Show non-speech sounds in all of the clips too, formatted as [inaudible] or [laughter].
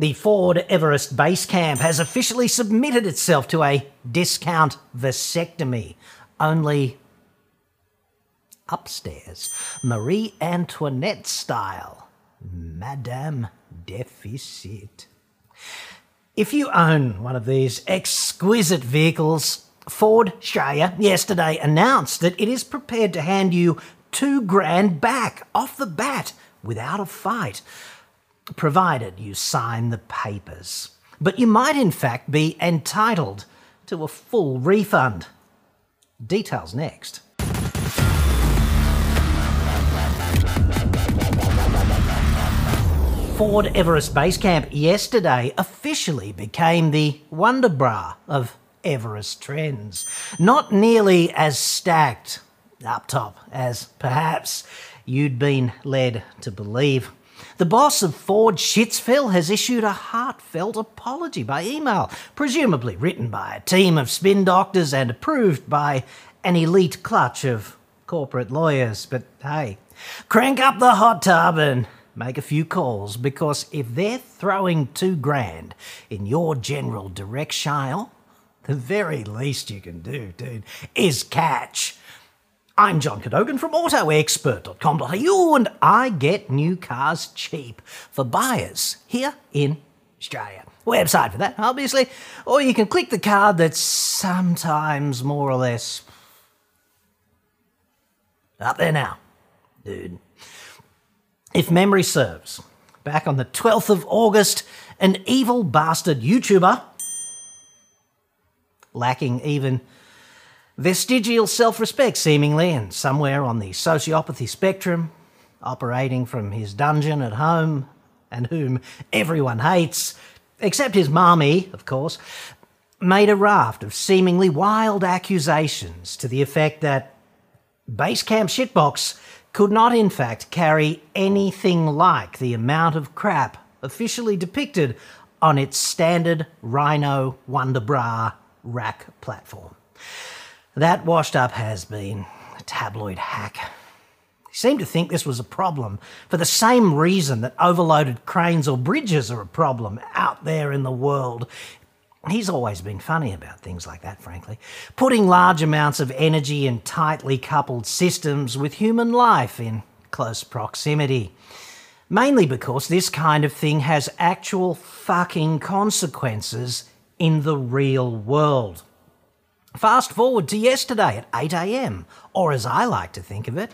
The Ford Everest Base Camp has officially submitted itself to a discount vasectomy, only upstairs, Marie Antoinette style. Madame Deficit. If you own one of these exquisite vehicles, Ford Australia yesterday announced that it is prepared to hand you two grand back off the bat without a fight provided you sign the papers. But you might, in fact, be entitled to a full refund. Details next. Ford Everest Base Camp yesterday officially became the Wonder Bra of Everest trends. Not nearly as stacked up top as perhaps you'd been led to believe. The boss of Ford Shitsville has issued a heartfelt apology by email, presumably written by a team of spin doctors and approved by an elite clutch of corporate lawyers. But hey, crank up the hot tub and make a few calls because if they're throwing two grand in your general direction, the very least you can do, dude, is catch. I'm John Cadogan from AutoExpert.com.au and I get new cars cheap for buyers here in Australia. Website for that, obviously. Or you can click the card that's sometimes more or less up there now, dude. If memory serves, back on the 12th of August, an evil bastard YouTuber, lacking even Vestigial self respect, seemingly, and somewhere on the sociopathy spectrum, operating from his dungeon at home, and whom everyone hates, except his mommy, of course, made a raft of seemingly wild accusations to the effect that Basecamp Shitbox could not, in fact, carry anything like the amount of crap officially depicted on its standard Rhino Wonderbra rack platform. That washed up has been a tabloid hack. He seemed to think this was a problem for the same reason that overloaded cranes or bridges are a problem out there in the world. He's always been funny about things like that, frankly. Putting large amounts of energy in tightly coupled systems with human life in close proximity. Mainly because this kind of thing has actual fucking consequences in the real world. Fast forward to yesterday at 8am, or as I like to think of it,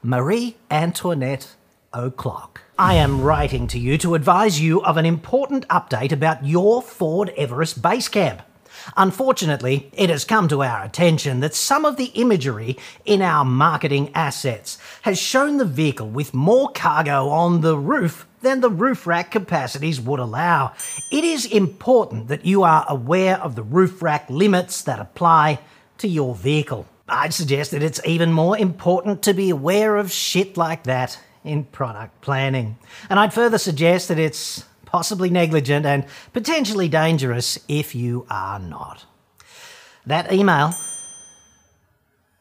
Marie Antoinette O'Clock. I am writing to you to advise you of an important update about your Ford Everest base camp. Unfortunately, it has come to our attention that some of the imagery in our marketing assets has shown the vehicle with more cargo on the roof than the roof rack capacities would allow. It is important that you are aware of the roof rack limits that apply to your vehicle. I'd suggest that it's even more important to be aware of shit like that in product planning. And I'd further suggest that it's possibly negligent and potentially dangerous if you are not. That email,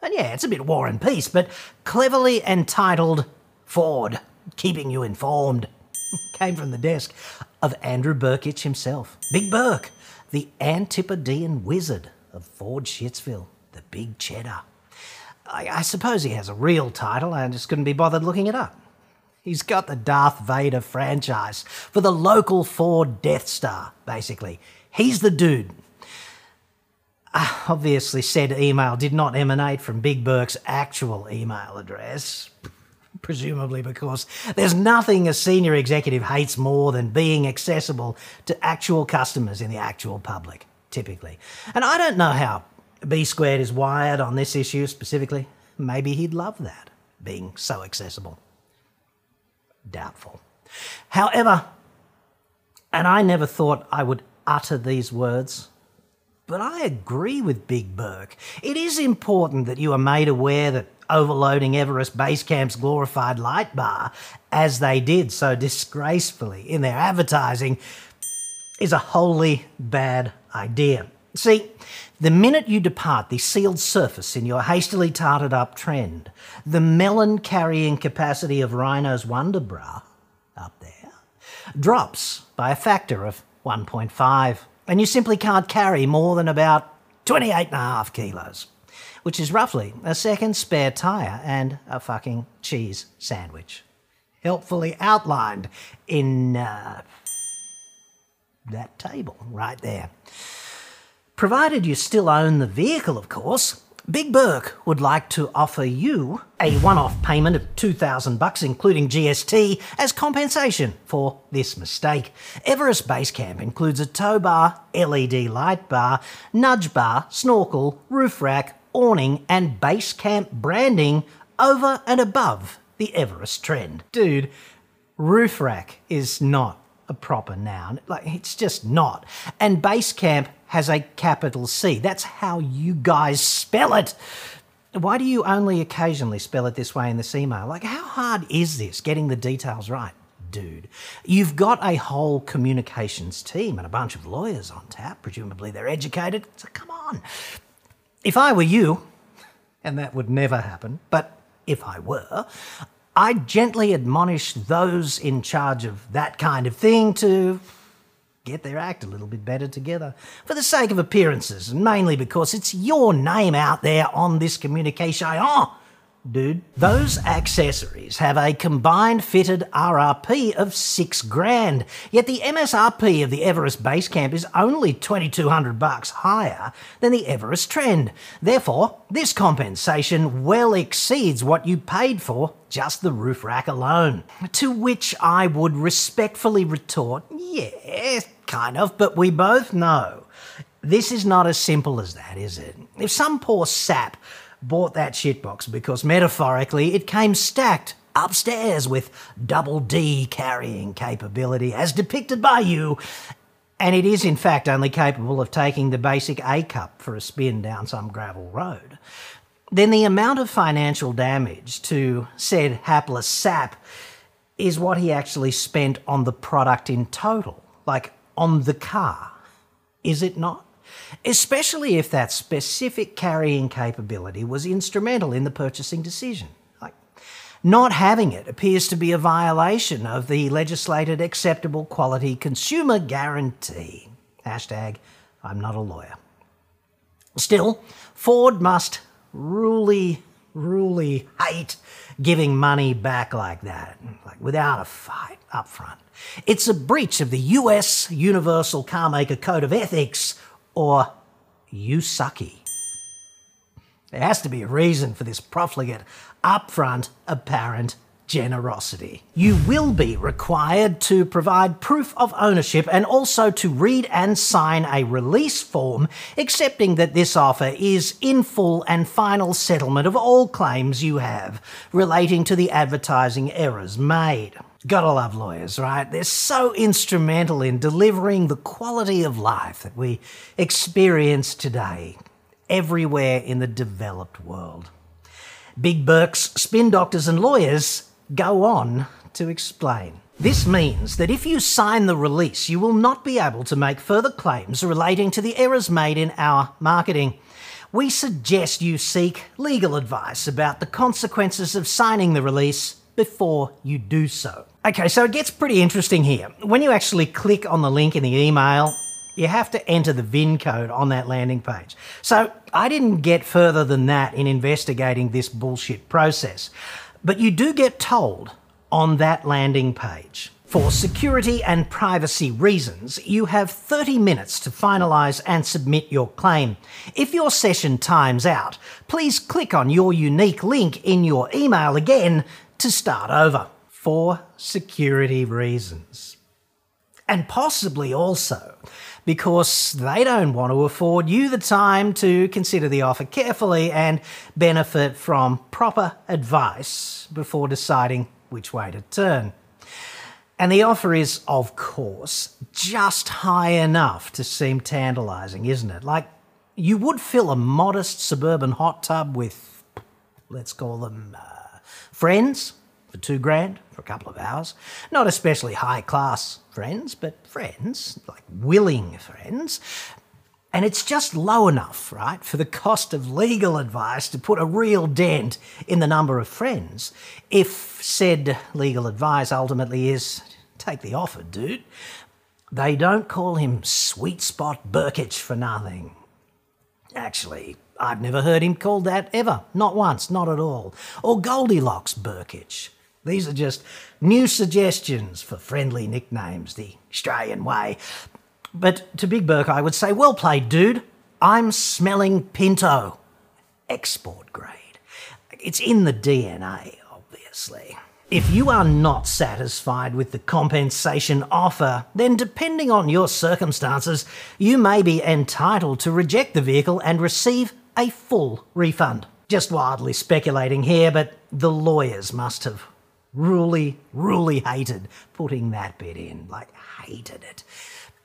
and yeah, it's a bit war and peace, but cleverly entitled Ford, keeping you informed [laughs] came from the desk of Andrew Birkic himself. Big Burke, the Antipodean wizard of Ford Shitsville, the Big Cheddar. I, I, suppose he has a real title, I just couldn't be bothered looking it up. He's got the Darth Vader franchise for the local Ford Death Star, basically. He's the dude. Uh, obviously, said email did not emanate from Big Burke's actual email address presumably because there's nothing a senior executive hates more than being accessible to actual customers in the actual public, typically. And I don't know how B squared is wired on this issue specifically. Maybe he'd love that, being so accessible. Doubtful. However, and I never thought I would utter these words, but I agree with Big Burke. It is important that you are made aware that overloading Everest Base Camp's glorified light bar, as they did so disgracefully in their advertising, is a wholly bad idea. See, the minute you depart the sealed surface in your hastily tarted up trend, the melon carrying capacity of Rhino's Wonder Bra up there, drops by a factor of 1.5, and you simply can't carry more than about 28.5 kilos, which is roughly a second spare tyre and a fucking cheese sandwich. Helpfully outlined in uh, that table right there. Provided you still own the vehicle, of course, Big Burke would like to offer you a one-off payment of 2000 bucks including GST as compensation for this mistake. Everest Base Camp includes a tow bar, LED light bar, nudge bar, snorkel, roof rack, awning and base camp branding over and above the Everest trend. Dude, roof rack is not a proper noun. Like it's just not. And base camp has a capital C. That's how you guys spell it. Why do you only occasionally spell it this way in this email? Like, how hard is this getting the details right? Dude, you've got a whole communications team and a bunch of lawyers on tap. Presumably they're educated. So come on. If I were you, and that would never happen, but if I were, I'd gently admonish those in charge of that kind of thing to get their act a little bit better together for the sake of appearances, and mainly because it's your name out there on this communication. Oh, dude. Those accessories have a combined fitted RRP of six grand, yet the MSRP of the Everest Base Camp is only 2200 bucks higher than the Everest Trend. Therefore, this compensation well exceeds what you paid for just the roof rack alone. To which I would respectfully retort, yeah, kind of, but we both know this is not as simple as that, is it? If some poor sap bought that shitbox because metaphorically it came stacked upstairs with double D carrying capability as depicted by you. And it is, in fact, only capable of taking the basic A cup for a spin down some gravel road. Then the amount of financial damage to said hapless sap is what he actually spent on the product in total, like on the car. Is it not? especially if that specific carrying capability was instrumental in the purchasing decision. Like, not having it appears to be a violation of the legislated acceptable quality consumer guarantee. Hashtag, I'm not a lawyer. Still, Ford must really, really hate giving money back like that, like without a fight up front. It's a breach of the US Universal Carmaker Code of Ethics or you sucky. There has to be a reason for this profligate, upfront, apparent generosity. You will be required to provide proof of ownership and also to read and sign a release form accepting that this offer is in full and final settlement of all claims you have relating to the advertising errors made. Gotta love lawyers, right? They're so instrumental in delivering the quality of life that we experience today everywhere in the developed world. Big Burke's spin doctors and lawyers go on to explain. This means that if you sign the release, you will not be able to make further claims relating to the errors made in our marketing. We suggest you seek legal advice about the consequences of signing the release before you do so. Okay, so it gets pretty interesting here. When you actually click on the link in the email, you have to enter the VIN code on that landing page. So I didn't get further than that in investigating this bullshit process. But you do get told on that landing page. For security and privacy reasons, you have 30 minutes to finalise and submit your claim. If your session times out, please click on your unique link in your email again to start over for security reasons. And possibly also because they don't want to afford you the time to consider the offer carefully and benefit from proper advice before deciding which way to turn. And the offer is, of course, just high enough to seem tantalising, isn't it? Like, you would fill a modest suburban hot tub with, let's call them, uh, friends for two grand for a couple of hours. Not especially high class friends, but friends, like willing friends. And it's just low enough, right, for the cost of legal advice to put a real dent in the number of friends, if said legal advice ultimately is take the offer, dude. They don't call him Sweet Spot Birkic for nothing. Actually, I've never heard him called that ever. Not once, not at all. Or Goldilocks Birkic. These are just new suggestions for friendly nicknames, the Australian way. But to Big Burke, I would say, well played, dude. I'm smelling Pinto. Export grade. It's in the DNA, obviously. If you are not satisfied with the compensation offer, then depending on your circumstances, you may be entitled to reject the vehicle and receive a full refund. Just wildly speculating here, but the lawyers must have really, really hated putting that bit in. Like, hated it.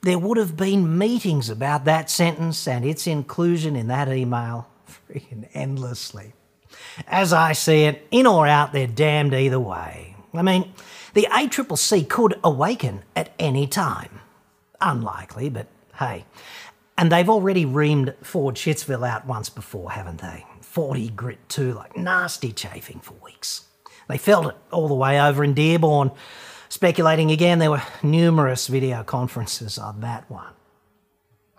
There would have been meetings about that sentence and its inclusion in that email freaking endlessly. As I see it, in or out, they're damned either way. I mean, the ACCC could awaken at any time. Unlikely, but hey. And they've already reamed Ford Shitsville out once before, haven't they? 40 grit too, like nasty chafing for weeks. They felt it all the way over in Dearborn. Speculating again, there were numerous video conferences on that one.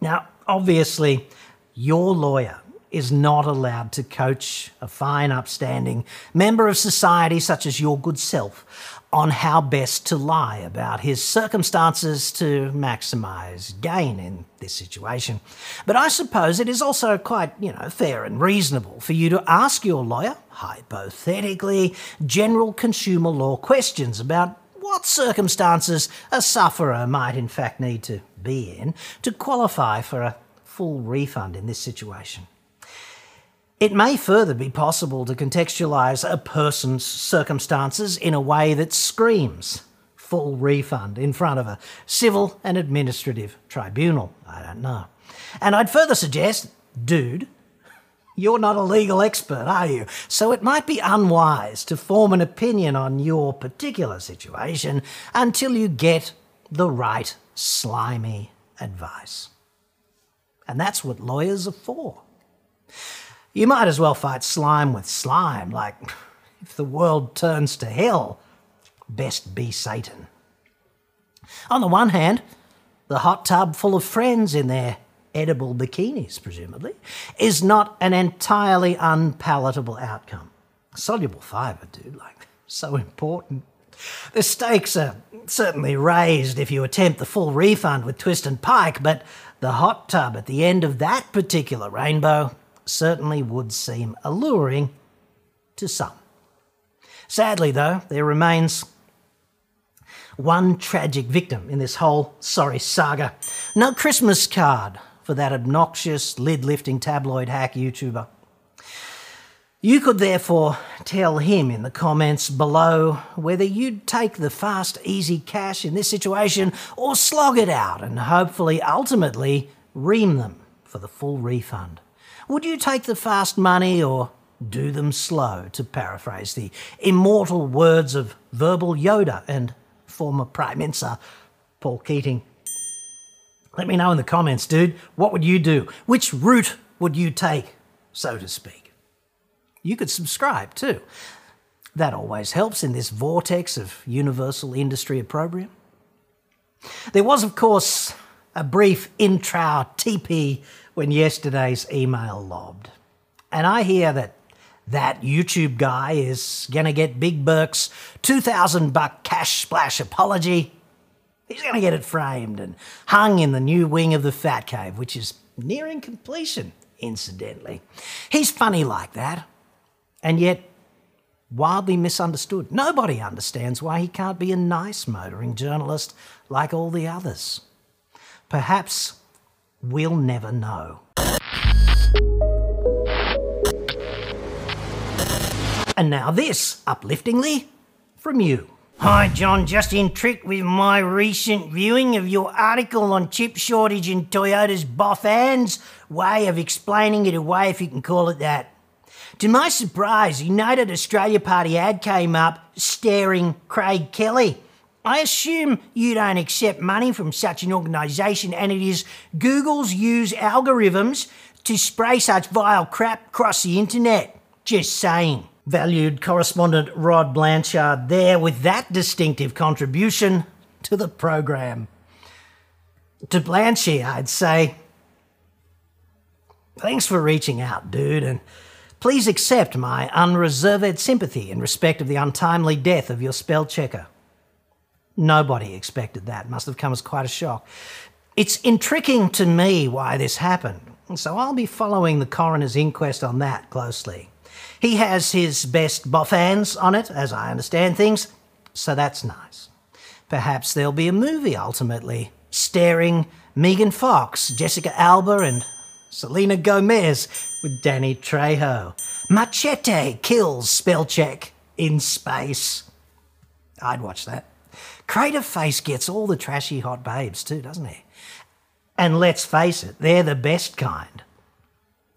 Now, obviously, your lawyer is not allowed to coach a fine, upstanding member of society such as your good self on how best to lie about his circumstances to maximise gain in this situation. But I suppose it is also quite, you know, fair and reasonable for you to ask your lawyer, hypothetically, general consumer law questions about what circumstances a sufferer might in fact need to be in to qualify for a full refund in this situation. It may further be possible to contextualise a person's circumstances in a way that screams full refund in front of a civil and administrative tribunal. I don't know. And I'd further suggest, dude, you're not a legal expert, are you? So it might be unwise to form an opinion on your particular situation until you get the right slimy advice. And that's what lawyers are for. You might as well fight slime with slime, like if the world turns to hell, best be Satan. On the one hand, the hot tub full of friends in their edible bikinis, presumably, is not an entirely unpalatable outcome. Soluble fibre, dude, like, so important. The stakes are certainly raised if you attempt the full refund with Twist and Pike, but the hot tub at the end of that particular rainbow certainly would seem alluring to some. Sadly, though, there remains one tragic victim in this whole sorry saga. No Christmas card for that obnoxious, lid lifting tabloid hack YouTuber. You could therefore tell him in the comments below whether you'd take the fast, easy cash in this situation or slog it out and hopefully ultimately ream them for the full refund. Would you take the fast money or do them slow, to paraphrase the immortal words of verbal Yoda and former Prime Minister Paul Keating? Let me know in the comments, dude. What would you do? Which route would you take, so to speak? You could subscribe too. That always helps in this vortex of universal industry opprobrium. There was, of course, a brief intra TP when yesterday's email lobbed. And I hear that that YouTube guy is going to get Big Burke's 2000 buck cash splash apology. He's going to get it framed and hung in the new wing of the Fat Cave, which is nearing completion, incidentally. He's funny like that, and yet wildly misunderstood. Nobody understands why he can't be a nice motoring journalist like all the others. Perhaps We'll never know. And now this, upliftingly, from you. Hi, John. Just intrigued with my recent viewing of your article on chip shortage in Toyota's Boffans way of explaining it away, if you can call it that. To my surprise, United Australia Party ad came up staring Craig Kelly. I assume you don't accept money from such an organisation, and it is Google's use algorithms to spray such vile crap across the internet. Just saying. Valued correspondent Rod Blanchard there with that distinctive contribution to the program. To Blanchy, I'd say, thanks for reaching out, dude, and please accept my unreserved sympathy in respect of the untimely death of your spell checker. Nobody expected that. Must have come as quite a shock. It's intriguing to me why this happened, so I'll be following the coroner's inquest on that closely. He has his best boffans on it, as I understand things, so that's nice. Perhaps there'll be a movie ultimately, starring Megan Fox, Jessica Alba, and Selena Gomez with Danny Trejo. Machete kills spell check in space. I'd watch that. Crater Face gets all the trashy hot babes too, doesn't he? And let's face it, they're the best kind.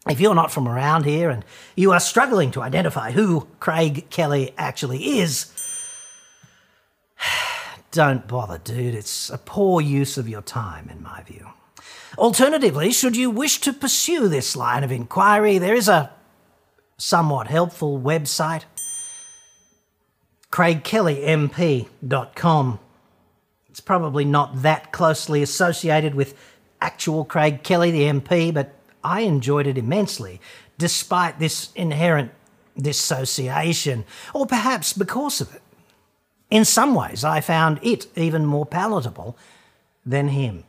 If you're not from around here and you are struggling to identify who Craig Kelly actually is, [sighs] don't bother, dude. It's a poor use of your time, in my view. Alternatively, should you wish to pursue this line of inquiry, there is a somewhat helpful website craigkellymp.com. It's probably not that closely associated with actual Craig Kelly, the MP, but I enjoyed it immensely, despite this inherent dissociation, or perhaps because of it. In some ways, I found it even more palatable than him.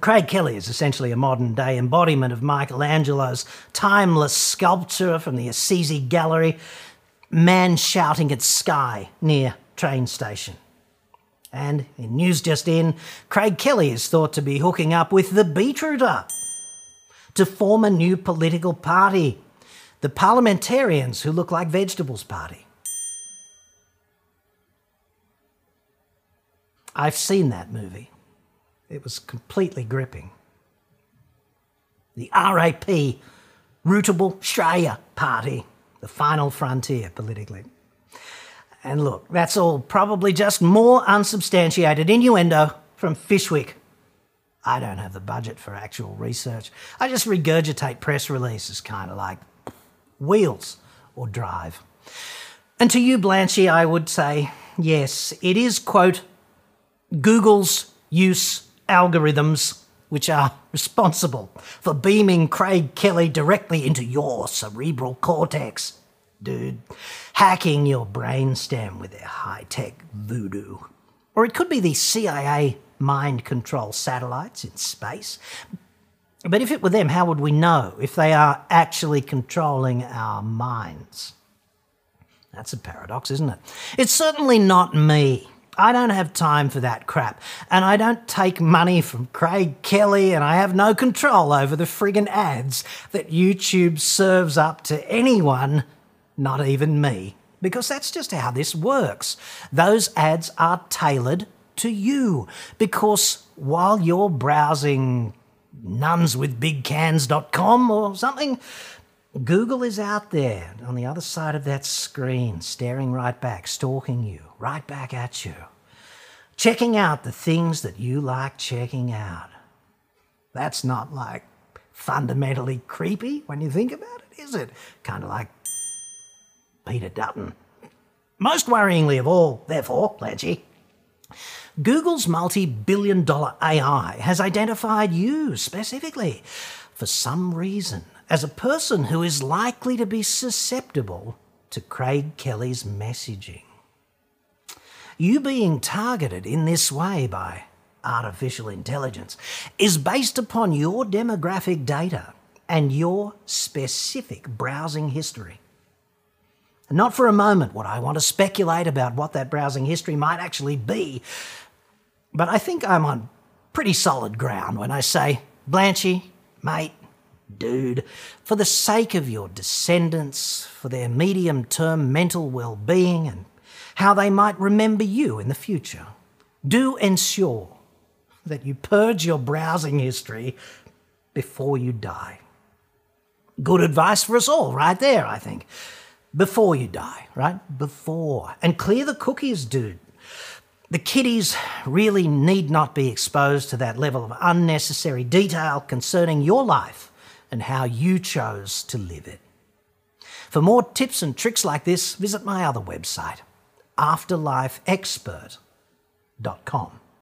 Craig Kelly is essentially a modern day embodiment of Michelangelo's timeless sculpture from the Assisi Gallery, Man Shouting at Sky near train station. And in news just in, Craig Kelly is thought to be hooking up with the Beetrooter to form a new political party, the Parliamentarians Who Look Like Vegetables Party. I've seen that movie. It was completely gripping. The RAP, Rootable Australia Party the final frontier politically. And look, that's all probably just more unsubstantiated innuendo from Fishwick. I don't have the budget for actual research. I just regurgitate press releases, kind of like wheels or drive. And to you, Blanchy, I would say, yes, it is, quote, Google's use algorithms which are responsible for beaming Craig Kelly directly into your cerebral cortex. Dude, hacking your brainstem with their high tech voodoo. Or it could be the CIA mind control satellites in space. But if it were them, how would we know if they are actually controlling our minds? That's a paradox, isn't it? It's certainly not me. I don't have time for that crap. And I don't take money from Craig Kelly, and I have no control over the friggin' ads that YouTube serves up to anyone, not even me. Because that's just how this works. Those ads are tailored to you. Because while you're browsing nunswithbigcans.com or something, Google is out there on the other side of that screen, staring right back, stalking you, right back at you, checking out the things that you like checking out. That's not like fundamentally creepy when you think about it, is it? Kind of like Peter Dutton. Most worryingly of all, therefore, Blanchy, Google's multi billion dollar AI has identified you specifically for some reason as a person who is likely to be susceptible to Craig Kelly's messaging. You being targeted in this way by artificial intelligence is based upon your demographic data and your specific browsing history. Not for a moment would I want to speculate about what that browsing history might actually be, but I think I'm on pretty solid ground when I say, Blanchy, mate, dude, for the sake of your descendants, for their medium term mental well being, and how they might remember you in the future, do ensure that you purge your browsing history before you die. Good advice for us all, right there, I think. Before you die, right? Before. And clear the cookies, dude. The kiddies really need not be exposed to that level of unnecessary detail concerning your life and how you chose to live it. For more tips and tricks like this, visit my other website, afterlifeexpert.com. com.